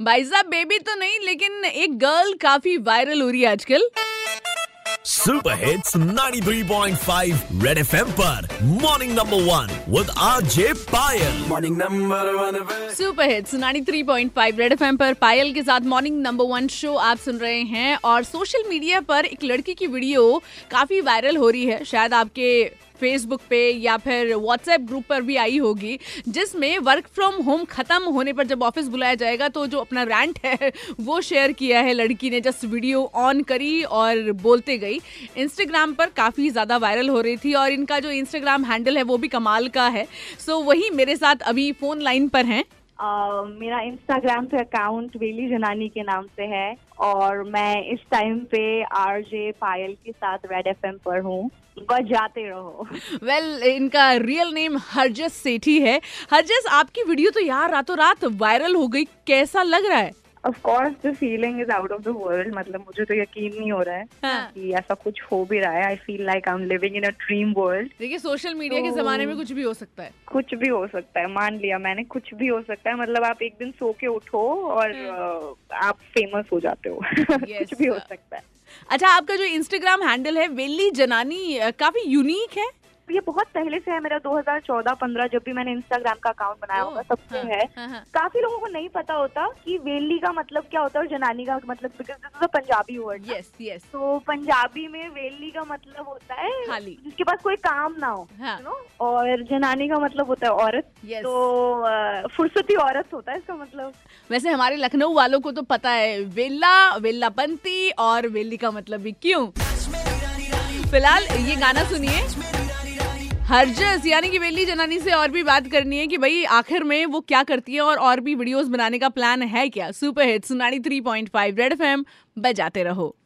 भाई साहब बेबी तो नहीं लेकिन एक गर्ल काफ़ी वायरल हो रही है आजकल। सुपर हिट्स 93.5 रेड एफएम पर morning number one with RJ Payal morning number one super hits 93.5 Red FM पर पायल के साथ मॉर्निंग नंबर वन शो आप सुन रहे हैं और सोशल मीडिया पर एक लड़की की वीडियो काफ़ी वायरल हो रही है। शायद आपके फेसबुक पे या फिर व्हाट्सएप ग्रुप पर भी आई होगी जिसमें वर्क फ्रॉम होम खत्म होने पर जब ऑफ़िस बुलाया जाएगा तो जो अपना रैंट है वो शेयर किया है लड़की ने जस्ट वीडियो ऑन करी और बोलते गई। इंस्टाग्राम पर काफ़ी ज़्यादा वायरल हो रही थी और इनका जो इंस्टाग्राम हैंडल है वो भी कमाल का है। सो so, वही मेरे साथ अभी फ़ोन लाइन पर हैं। मेरा इंस्टाग्राम पे अकाउंट वेली जनानी के नाम से है और मैं इस टाइम पे आरजे पायल के साथ रेड एफएम पर हूँ। जाते रहो। वेल well, इनका रियल नेम हरजस सेठी है। हरजस आपकी वीडियो तो यार रातों रात वायरल हो गई। कैसा लग रहा है? Of course the feeling is out of the world मतलब मुझे तो यकीन नहीं हो रहा है हाँ. कि ऐसा कुछ हो भी रहा है. I feel like I am living in a dream world देखिए सोशल मीडिया के जमाने में कुछ भी हो सकता है। कुछ भी हो सकता है. मान लिया मैंने कुछ भी हो सकता है. मतलब आप एक दिन सो के उठो और हम्म। आप फ़ेमस हो जाते हो. कुछ भी हो सकता है. अच्छा आपका जो इंस्टाग्राम हैंडल है वेली जनानी काफ़ी यूनिक है। ये बहुत पहले से है मेरा 2014-15 जब भी मैंने इंस्टाग्राम का अकाउंट बनाया होगा तब से हाँ, है। हाँ, हाँ। काफ़ी लोगों को नहीं पता होता कि वेली का मतलब क्या होता है और जनानी का मतलब because this is a Punjabi word yes yes तो पंजाबी में वेली का मतलब होता है खाली। जिसके पास कोई काम ना हो you और जनानी का मतलब होता है औरत. तो फुर्सती औरत होता है इसका मतलब। वैसे हमारे लखनऊ वालों को तो पता है वेला वेला पंती और वेली का मतलब भी क्यों? फ़िलहाल ये गाना सुनिए। हरजस, यानी कि वेली जनानी से और भी बात करनी है कि भाई, आखिर में वो क्या करती है और और भी वीडियोस बनाने का प्लान है क्या? सुपर हिट्स 93.5 रेड फैम बजाते रहो।